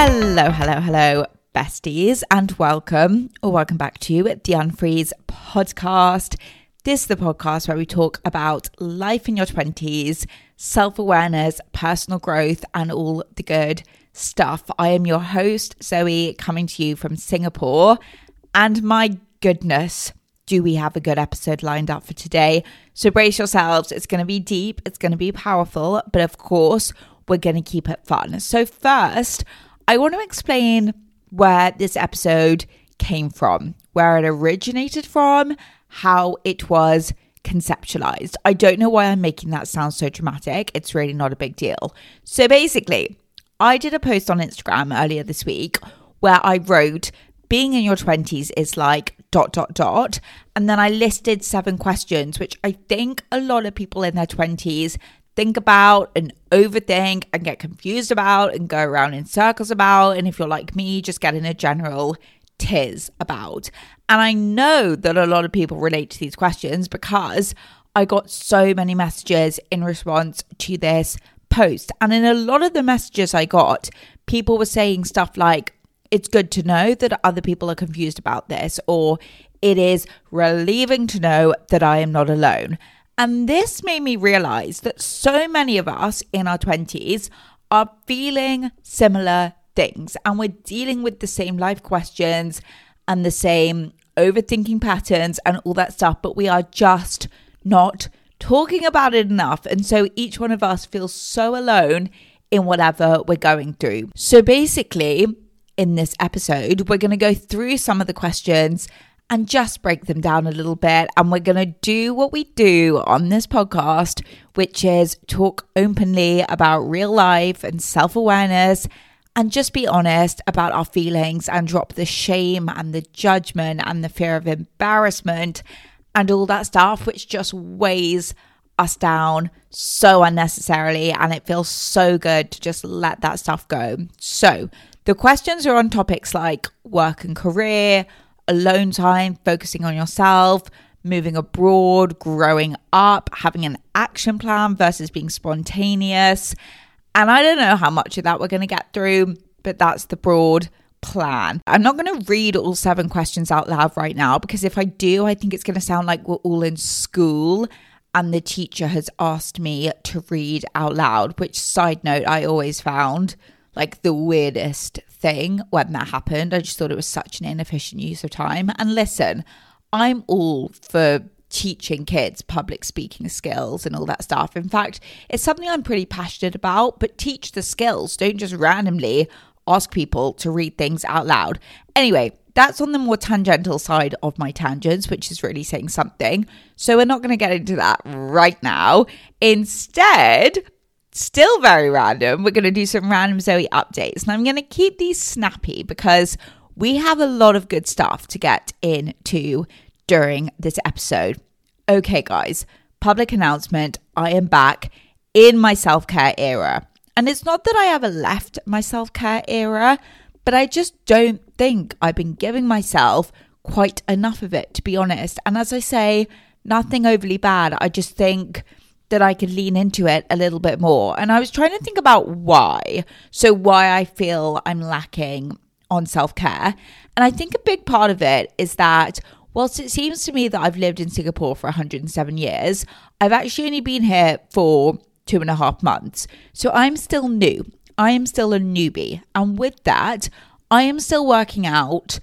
Hello, hello, hello, besties, and welcome or welcome back to the Unfreeze podcast. This is the podcast where we talk about life in your 20s, self awareness, personal growth, and all the good stuff. I am your host, Zoe, coming to you from Singapore. And my goodness, do we have a good episode lined up for today? So brace yourselves. It's going to be deep, it's going to be powerful, but of course, we're going to keep it fun. So, first, I want to explain where this episode came from, where it originated from, how it was conceptualized. I don't know why I'm making that sound so dramatic. It's really not a big deal. So, basically, I did a post on Instagram earlier this week where I wrote, being in your 20s is like dot dot dot and then i listed seven questions which i think a lot of people in their 20s think about and overthink and get confused about and go around in circles about. And if you're like me just get in a general tiz about. And i know that a lot of people relate to these questions because i got so many messages in response to this post. And in a lot of the messages i got people were saying stuff like it's good to know that other people are confused about this, or it is relieving to know that I am not alone. And this made me realize that so many of us in our 20s are feeling similar things and we're dealing with the same life questions and the same overthinking patterns and all that stuff, but we are just not talking about it enough. And so each one of us feels so alone in whatever we're going through. So basically, in this episode, we're going to go through some of the questions and just break them down a little bit. And we're going to do what we do on this podcast, which is talk openly about real life and self awareness and just be honest about our feelings and drop the shame and the judgment and the fear of embarrassment and all that stuff, which just weighs us down so unnecessarily. And it feels so good to just let that stuff go. So, the questions are on topics like work and career, alone time, focusing on yourself, moving abroad, growing up, having an action plan versus being spontaneous. And I don't know how much of that we're going to get through, but that's the broad plan. I'm not going to read all seven questions out loud right now because if I do, I think it's going to sound like we're all in school and the teacher has asked me to read out loud, which, side note, I always found like the weirdest thing when that happened. I just thought it was such an inefficient use of time. And listen, I'm all for teaching kids public speaking skills and all that stuff. In fact, it's something I'm pretty passionate about, but teach the skills. Don't just randomly ask people to read things out loud. Anyway, that's on the more tangential side of my tangents, which is really saying something. So we're not going to get into that right now. Instead, Still very random. We're going to do some random Zoe updates. And I'm going to keep these snappy because we have a lot of good stuff to get into during this episode. Okay, guys, public announcement I am back in my self care era. And it's not that I ever left my self care era, but I just don't think I've been giving myself quite enough of it, to be honest. And as I say, nothing overly bad. I just think that I could lean into it a little bit more. And I was trying to think about why. So, why I feel I'm lacking on self care. And I think a big part of it is that whilst it seems to me that I've lived in Singapore for 107 years, I've actually only been here for two and a half months. So, I'm still new. I am still a newbie. And with that, I am still working out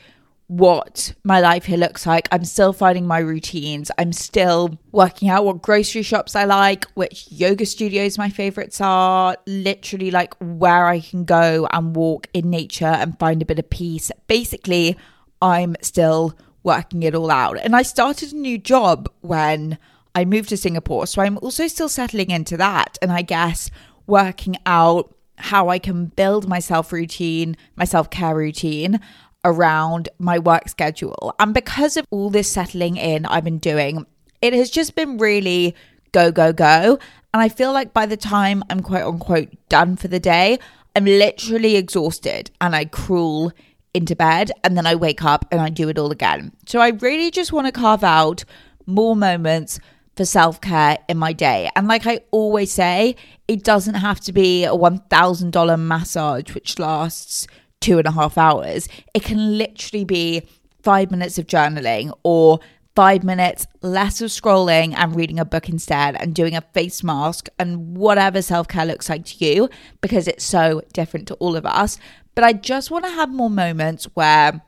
what my life here looks like. I'm still finding my routines. I'm still working out what grocery shops I like, which yoga studios my favorites are, literally like where I can go and walk in nature and find a bit of peace. Basically, I'm still working it all out. And I started a new job when I moved to Singapore. So I'm also still settling into that. And I guess working out how I can build my self routine, my self care routine around my work schedule. And because of all this settling in I've been doing, it has just been really go, go, go. And I feel like by the time I'm quote unquote done for the day, I'm literally exhausted and I crawl into bed and then I wake up and I do it all again. So I really just want to carve out more moments for self care in my day. And like I always say, it doesn't have to be a $1,000 massage, which lasts two and a half hours. It can literally be five minutes of journaling or five minutes less of scrolling and reading a book instead and doing a face mask and whatever self care looks like to you because it's so different to all of us. But I just want to have more moments where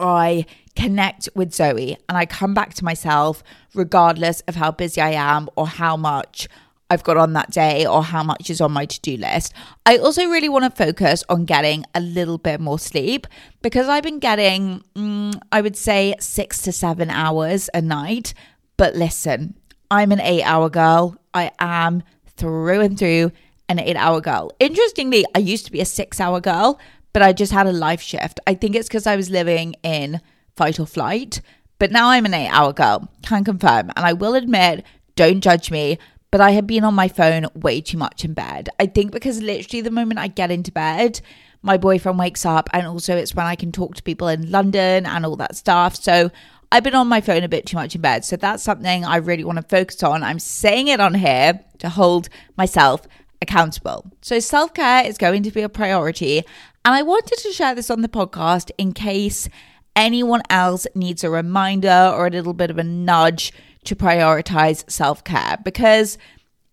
I connect with Zoe and I come back to myself regardless of how busy I am or how much I've got on that day or how much is on my to do list. I also really want to focus on getting a little bit more sleep because I've been getting, mm, I would say, six to seven hours a night. But listen, I'm an eight hour girl. I am through and through an eight hour girl. Interestingly, I used to be a six hour girl, but I just had a life shift. I think it's because I was living in fight or flight. But now I'm an eight hour girl, can confirm. And I will admit, don't judge me, but I had been on my phone way too much in bed. I think because literally the moment I get into bed, my boyfriend wakes up, and also it's when I can talk to people in London and all that stuff. So I've been on my phone a bit too much in bed. So that's something I really want to focus on. I'm saying it on here to hold myself accountable. So self care is going to be a priority. And I wanted to share this on the podcast in case anyone else needs a reminder or a little bit of a nudge to prioritize self care because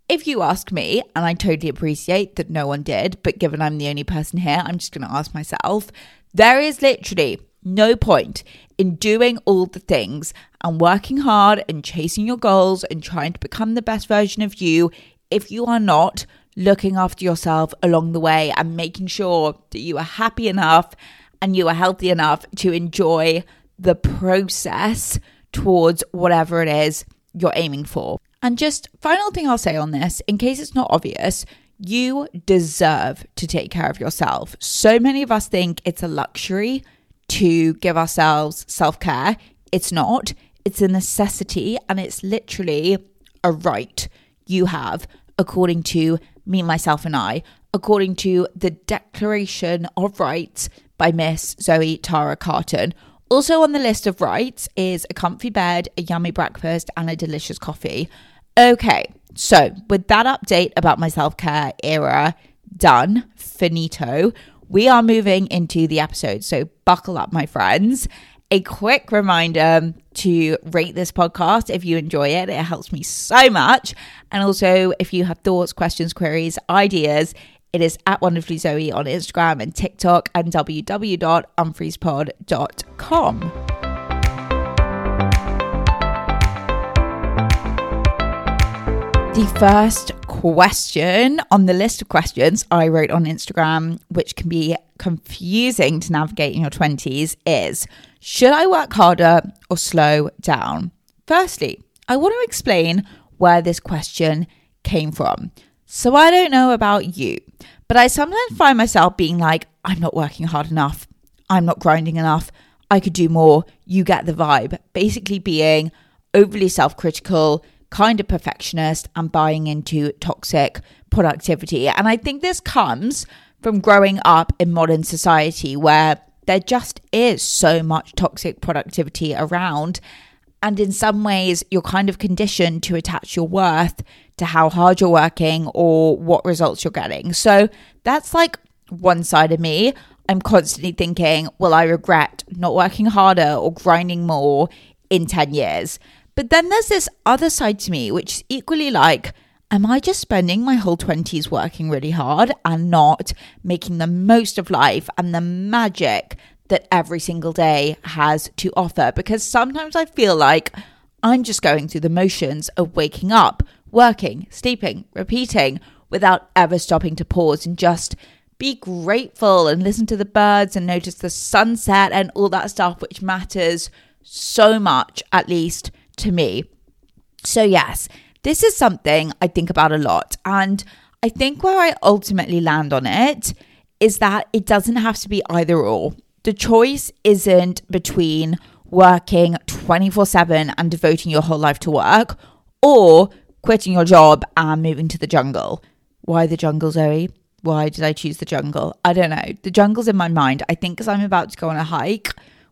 if you ask me, and I totally appreciate that no one did, but given I'm the only person here, I'm just going to ask myself, there is literally no point in doing all the things and working hard and chasing your goals and trying to become the best version of you if you are not looking after yourself along the way and making sure that you are happy enough and you are healthy enough to enjoy the process towards whatever it is you're aiming for. And just final thing I'll say on this, in case it's not obvious, you deserve to take care of yourself. So many of us think it's a luxury to give ourselves self care. It's not, it's a necessity, and it's literally a right you have according to me, myself, and I, according to the Declaration of Rights by Miss Zoe Tara Carton. Also on the list of rights is a comfy bed, a yummy breakfast, and a delicious coffee. Okay, so with that update about my self care era done, finito, we are moving into the episode. So buckle up, my friends. A quick reminder to rate this podcast if you enjoy it. It helps me so much. And also, if you have thoughts, questions, queries, ideas, it is at Wonderfully Zoe on Instagram and TikTok and www.unfreezepod.com. The first question on the list of questions I wrote on Instagram, which can be confusing to navigate in your 20s, is Should I work harder or slow down? Firstly, I want to explain where this question came from. So I don't know about you, but I sometimes find myself being like, I'm not working hard enough. I'm not grinding enough. I could do more. You get the vibe. Basically, being overly self critical, kind of perfectionist, and buying into toxic productivity. And I think this comes from growing up in modern society where there just is so much toxic productivity around. And in some ways, you're kind of conditioned to attach your worth to how hard you're working or what results you're getting. So that's like one side of me. I'm constantly thinking, will I regret not working harder or grinding more in 10 years? But then there's this other side to me, which is equally like, am I just spending my whole 20s working really hard and not making the most of life and the magic that every single day has to offer? Because sometimes I feel like I'm just going through the motions of waking up, working, sleeping, repeating without ever stopping to pause and just be grateful and listen to the birds and notice the sunset and all that stuff, which matters so much, at least to me. So, yes, this is something I think about a lot. And I think where I ultimately land on it is that it doesn't have to be either or. The choice isn't between working 24 7 and devoting your whole life to work or quitting your job and moving to the jungle. Why the jungle, Zoe? Why did I choose the jungle? I don't know. The jungle's in my mind. I think because I'm about to go on a hike,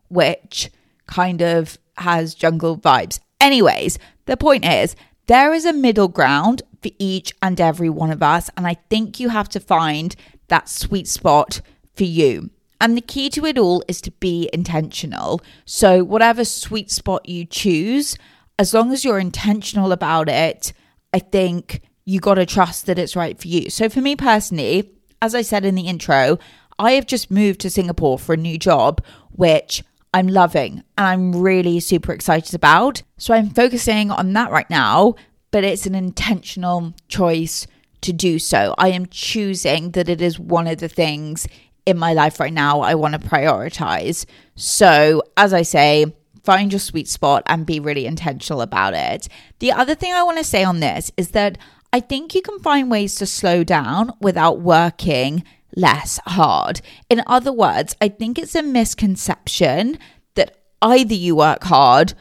which kind of has jungle vibes. Anyways, the point is, there is a middle ground for each and every one of us. And I think you have to find that sweet spot for you. And the key to it all is to be intentional. So, whatever sweet spot you choose, as long as you're intentional about it, I think you got to trust that it's right for you. So, for me personally, as I said in the intro, I have just moved to Singapore for a new job, which I'm loving and I'm really super excited about. So, I'm focusing on that right now, but it's an intentional choice to do so. I am choosing that it is one of the things in my life right now I want to prioritize. So, as I say, find your sweet spot and be really intentional about it. The other thing I want to say on this is that I think you can find ways to slow down without working less hard. In other words, I think it's a misconception that either you work hard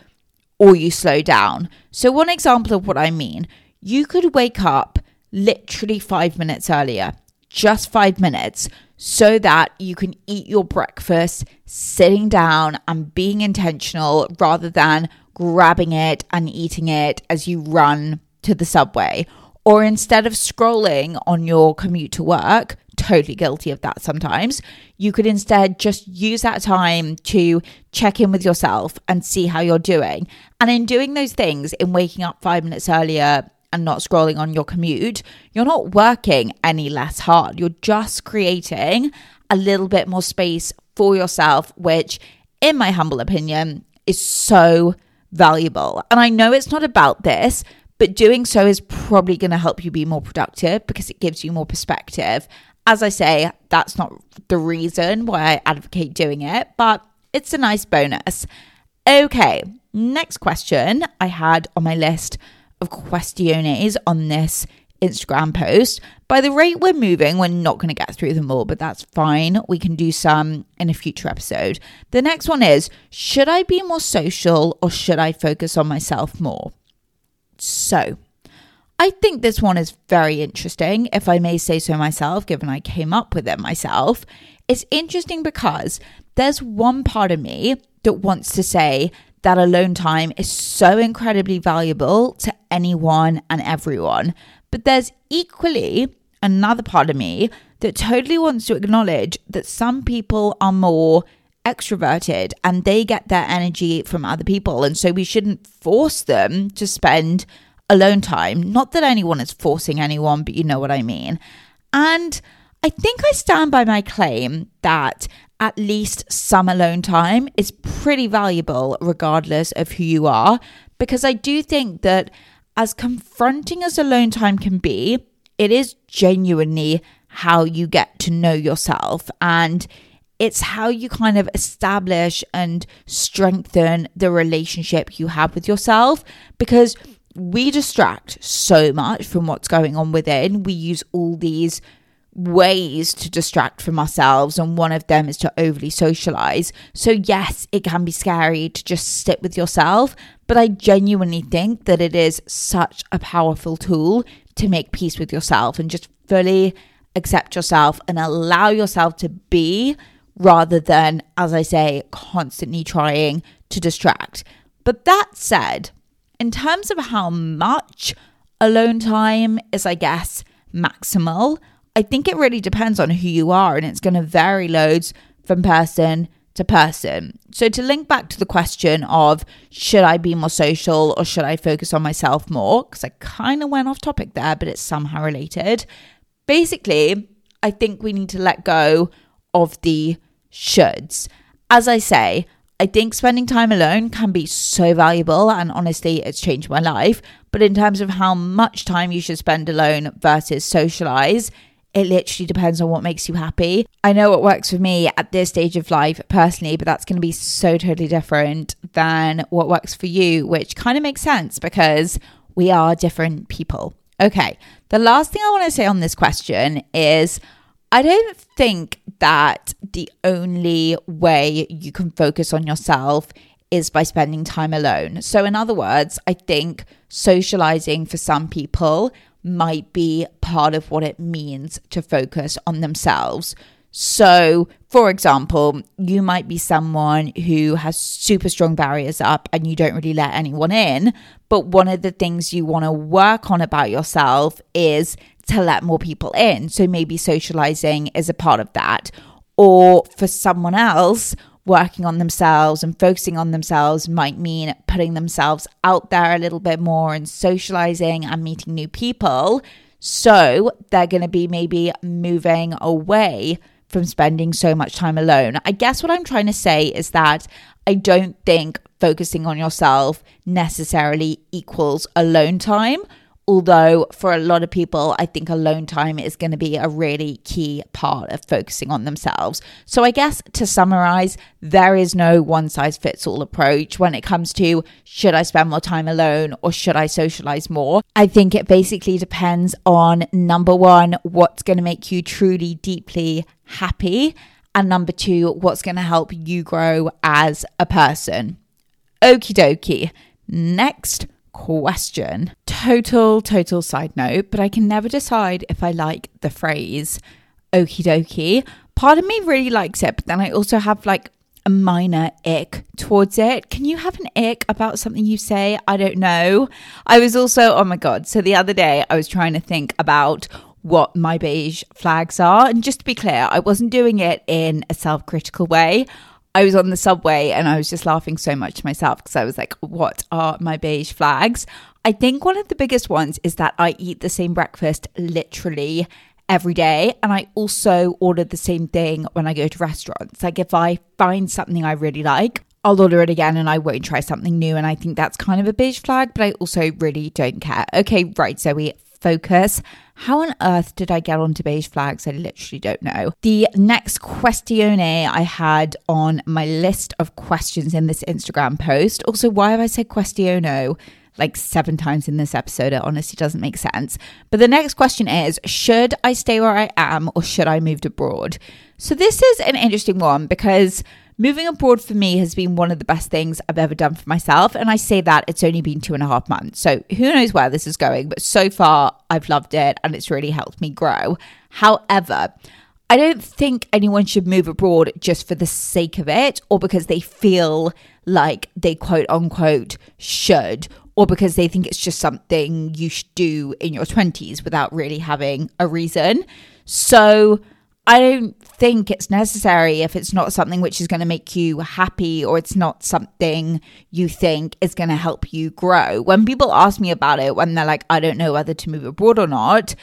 or you slow down. So, one example of what I mean you could wake up literally five minutes earlier, just five minutes so that you can eat your breakfast sitting down and being intentional rather than grabbing it and eating it as you run to the subway. Or instead of scrolling on your commute to work, totally guilty of that sometimes, you could instead just use that time to check in with yourself and see how you're doing. And in doing those things, in waking up five minutes earlier, and not scrolling on your commute, you're not working any less hard. You're just creating a little bit more space for yourself, which, in my humble opinion, is so valuable. And I know it's not about this, but doing so is probably going to help you be more productive because it gives you more perspective. As I say, that's not the reason why I advocate doing it, but it's a nice bonus. Okay, next question I had on my list of questionnaires on this Instagram post. By the rate we're moving, we're not going to get through them all, but that's fine. We can do some in a future episode. The next one is Should I be more social or should I focus on myself more? So, I think this one is very interesting, if I may say so myself, given I came up with it myself. It's interesting because there's one part of me that wants to say that alone time is so incredibly valuable to anyone and everyone. But there's equally another part of me that totally wants to acknowledge that some people are more extroverted and they get their energy from other people. And so we shouldn't force them to spend alone time. Not that anyone is forcing anyone, but you know what I mean. And I think I stand by my claim that at least some alone time is pretty valuable, regardless of who you are, because I do think that as confronting as alone time can be, it is genuinely how you get to know yourself. And it's how you kind of establish and strengthen the relationship you have with yourself. Because we distract so much from what's going on within. We use all these ways to distract from ourselves, and one of them is to overly socialize. So, yes, it can be scary to just sit with yourself, but I genuinely think that it is such a powerful tool to make peace with yourself and just fully accept yourself and allow yourself to be rather than, as I say, constantly trying to distract. But that said, in terms of how much alone time is, I guess, maximal, I think it really depends on who you are and it's going to vary loads from person to person. So, to link back to the question of should I be more social or should I focus on myself more? Because I kind of went off topic there, but it's somehow related. Basically, I think we need to let go of the shoulds. As I say, I think spending time alone can be so valuable, and honestly, it's changed my life. But in terms of how much time you should spend alone versus socialize, it literally depends on what makes you happy. I know what works for me at this stage of life personally, but that's going to be so totally different than what works for you, which kind of makes sense because we are different people. Okay, the last thing I want to say on this question is I don't think that the only way you can focus on yourself is by spending time alone. So, in other words, I think socializing for some people might be part of what it means to focus on themselves. So, for example, you might be someone who has super strong barriers up and you don't really let anyone in. But one of the things you want to work on about yourself is to let more people in. So, maybe socializing is a part of that. Or for someone else, working on themselves and focusing on themselves might mean putting themselves out there a little bit more and socializing and meeting new people. So they're going to be maybe moving away from spending so much time alone. I guess what I'm trying to say is that I don't think focusing on yourself necessarily equals alone time. Although, for a lot of people, I think alone time is going to be a really key part of focusing on themselves. So, I guess to summarize, there is no one size fits all approach when it comes to should I spend more time alone or should I socialize more. I think it basically depends on number one, what's going to make you truly, deeply happy, and number two, what's going to help you grow as a person. Okie dokie. Next question. Total, total side note, but I can never decide if I like the phrase okie dokie. Part of me really likes it, but then I also have like a minor ick towards it. Can you have an ick about something you say? I don't know. I was also, oh my God. So the other day I was trying to think about what my beige flags are. And just to be clear, I wasn't doing it in a self critical way. I was on the subway and I was just laughing so much to myself because I was like, what are my beige flags? I think one of the biggest ones is that I eat the same breakfast literally every day. And I also order the same thing when I go to restaurants. Like if I find something I really like, I'll order it again and I won't try something new. And I think that's kind of a beige flag, but I also really don't care. Okay, right, Zoe, focus. How on earth did I get onto beige flags? I literally don't know. The next question I had on my list of questions in this Instagram post. Also, why have I said questiono? like seven times in this episode. It honestly doesn't make sense. But the next question is Should I stay where I am or should I move abroad? So, this is an interesting one because Moving abroad for me has been one of the best things I've ever done for myself. And I say that it's only been two and a half months. So who knows where this is going, but so far I've loved it and it's really helped me grow. However, I don't think anyone should move abroad just for the sake of it or because they feel like they quote unquote should or because they think it's just something you should do in your 20s without really having a reason. So I don't think it's necessary if it's not something which is going to make you happy or it's not something you think is going to help you grow. When people ask me about it, when they're like, I don't know whether to move abroad or not,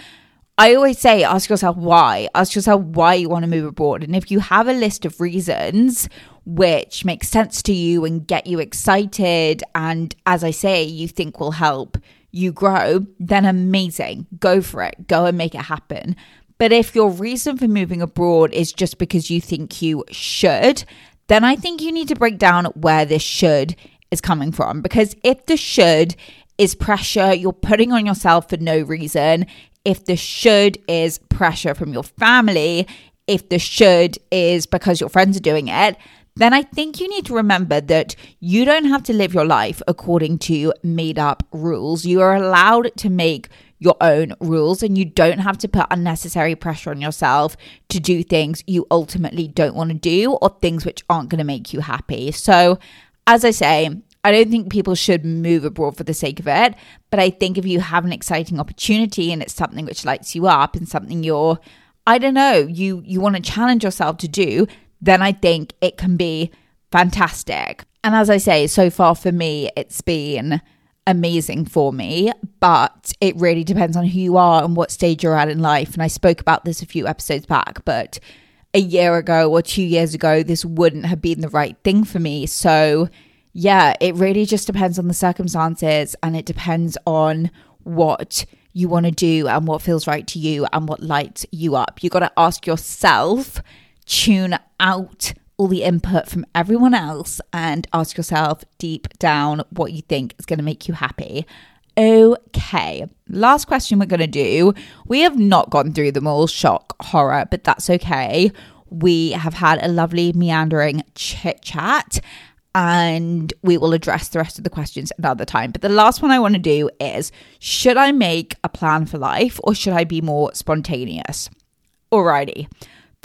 I always say, ask yourself why. Ask yourself why you want to move abroad. And if you have a list of reasons which make sense to you and get you excited, and as I say, you think will help you grow, then amazing. Go for it. Go and make it happen. But if your reason for moving abroad is just because you think you should, then I think you need to break down where this should is coming from. Because if the should is pressure you're putting on yourself for no reason, if the should is pressure from your family, if the should is because your friends are doing it, then I think you need to remember that you don't have to live your life according to made up rules. You are allowed to make your own rules and you don't have to put unnecessary pressure on yourself to do things you ultimately don't want to do or things which aren't going to make you happy. So, as I say, I don't think people should move abroad for the sake of it, but I think if you have an exciting opportunity and it's something which lights you up and something you're I don't know, you you want to challenge yourself to do, then I think it can be fantastic. And as I say, so far for me it's been amazing for me, but it really depends on who you are and what stage you're at in life. And I spoke about this a few episodes back, but a year ago or two years ago, this wouldn't have been the right thing for me. So, yeah, it really just depends on the circumstances and it depends on what you want to do and what feels right to you and what lights you up. You got to ask yourself, tune out all the input from everyone else and ask yourself deep down what you think is going to make you happy. Okay, last question we're going to do. We have not gone through them all, shock, horror, but that's okay. We have had a lovely meandering chit chat and we will address the rest of the questions another time. But the last one I want to do is should I make a plan for life or should I be more spontaneous? Alrighty.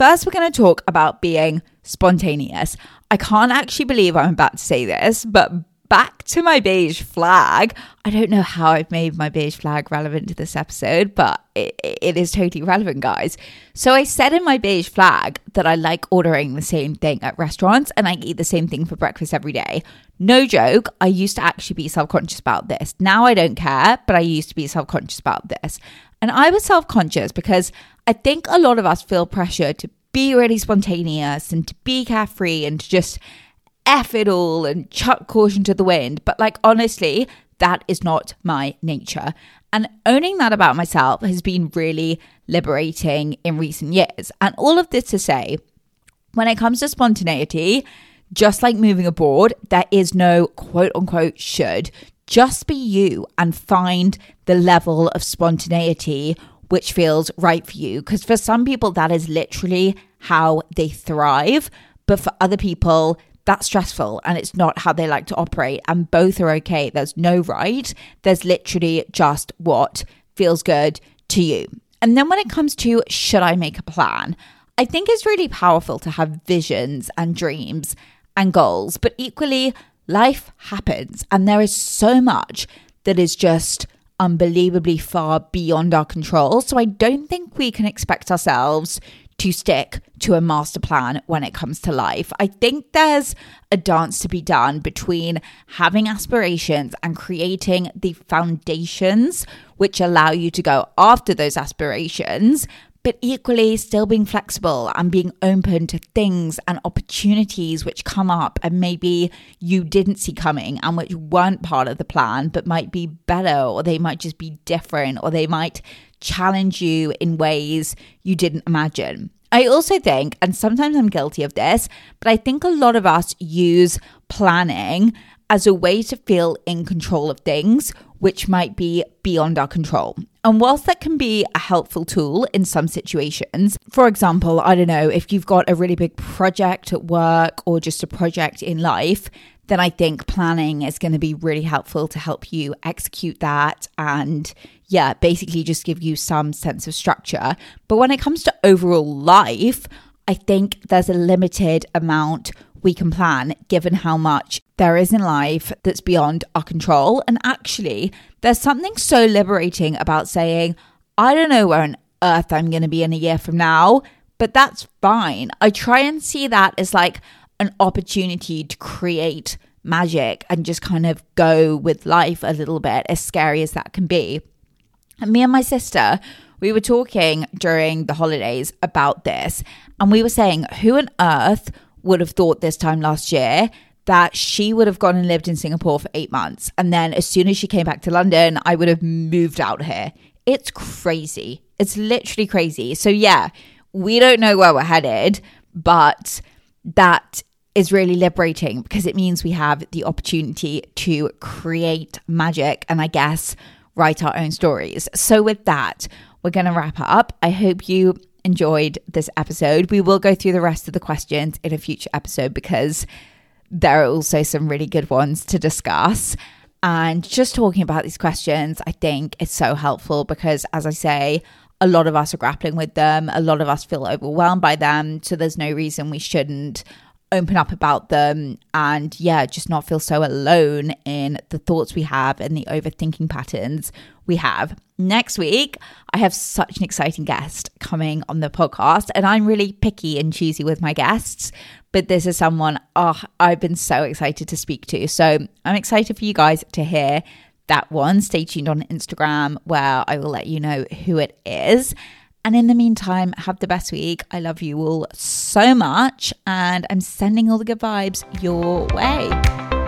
First, we're going to talk about being spontaneous. I can't actually believe I'm about to say this, but back to my beige flag. I don't know how I've made my beige flag relevant to this episode, but it, it is totally relevant, guys. So I said in my beige flag that I like ordering the same thing at restaurants and I eat the same thing for breakfast every day. No joke, I used to actually be self conscious about this. Now I don't care, but I used to be self conscious about this. And I was self conscious because I think a lot of us feel pressure to be really spontaneous and to be carefree and to just F it all and chuck caution to the wind. But like, honestly, that is not my nature. And owning that about myself has been really liberating in recent years. And all of this to say, when it comes to spontaneity, just like moving abroad, there is no quote unquote should. Just be you and find the level of spontaneity which feels right for you. Because for some people, that is literally how they thrive. But for other people, that's stressful and it's not how they like to operate. And both are okay. There's no right. There's literally just what feels good to you. And then when it comes to should I make a plan, I think it's really powerful to have visions and dreams and goals, but equally, life happens and there is so much that is just unbelievably far beyond our control. So I don't think we can expect ourselves to stick to a master plan when it comes to life. I think there's a dance to be done between having aspirations and creating the foundations which allow you to go after those aspirations, but equally still being flexible and being open to things and opportunities which come up and maybe you didn't see coming and which weren't part of the plan but might be better or they might just be different or they might challenge you in ways you didn't imagine. I also think, and sometimes I'm guilty of this, but I think a lot of us use planning as a way to feel in control of things which might be beyond our control. And whilst that can be a helpful tool in some situations, for example, I don't know, if you've got a really big project at work or just a project in life, then I think planning is going to be really helpful to help you execute that and, yeah, basically just give you some sense of structure. But when it comes to overall life, I think there's a limited amount we can plan given how much there is in life that's beyond our control. And actually, there's something so liberating about saying, I don't know where on earth I'm going to be in a year from now, but that's fine. I try and see that as like, an opportunity to create magic and just kind of go with life a little bit, as scary as that can be. And me and my sister, we were talking during the holidays about this, and we were saying, who on earth would have thought this time last year that she would have gone and lived in Singapore for eight months? And then as soon as she came back to London, I would have moved out here. It's crazy. It's literally crazy. So, yeah, we don't know where we're headed, but that is really liberating because it means we have the opportunity to create magic and I guess write our own stories. So, with that, we're going to wrap up. I hope you enjoyed this episode. We will go through the rest of the questions in a future episode because there are also some really good ones to discuss. And just talking about these questions, I think is so helpful because, as I say, a lot of us are grappling with them. A lot of us feel overwhelmed by them. So there's no reason we shouldn't open up about them and yeah, just not feel so alone in the thoughts we have and the overthinking patterns we have. Next week, I have such an exciting guest coming on the podcast, and I'm really picky and choosy with my guests. But this is someone oh, I've been so excited to speak to. So I'm excited for you guys to hear that one. Stay tuned on Instagram where I will let you know who it is. And in the meantime, have the best week. I love you all so much, and I'm sending all the good vibes your way.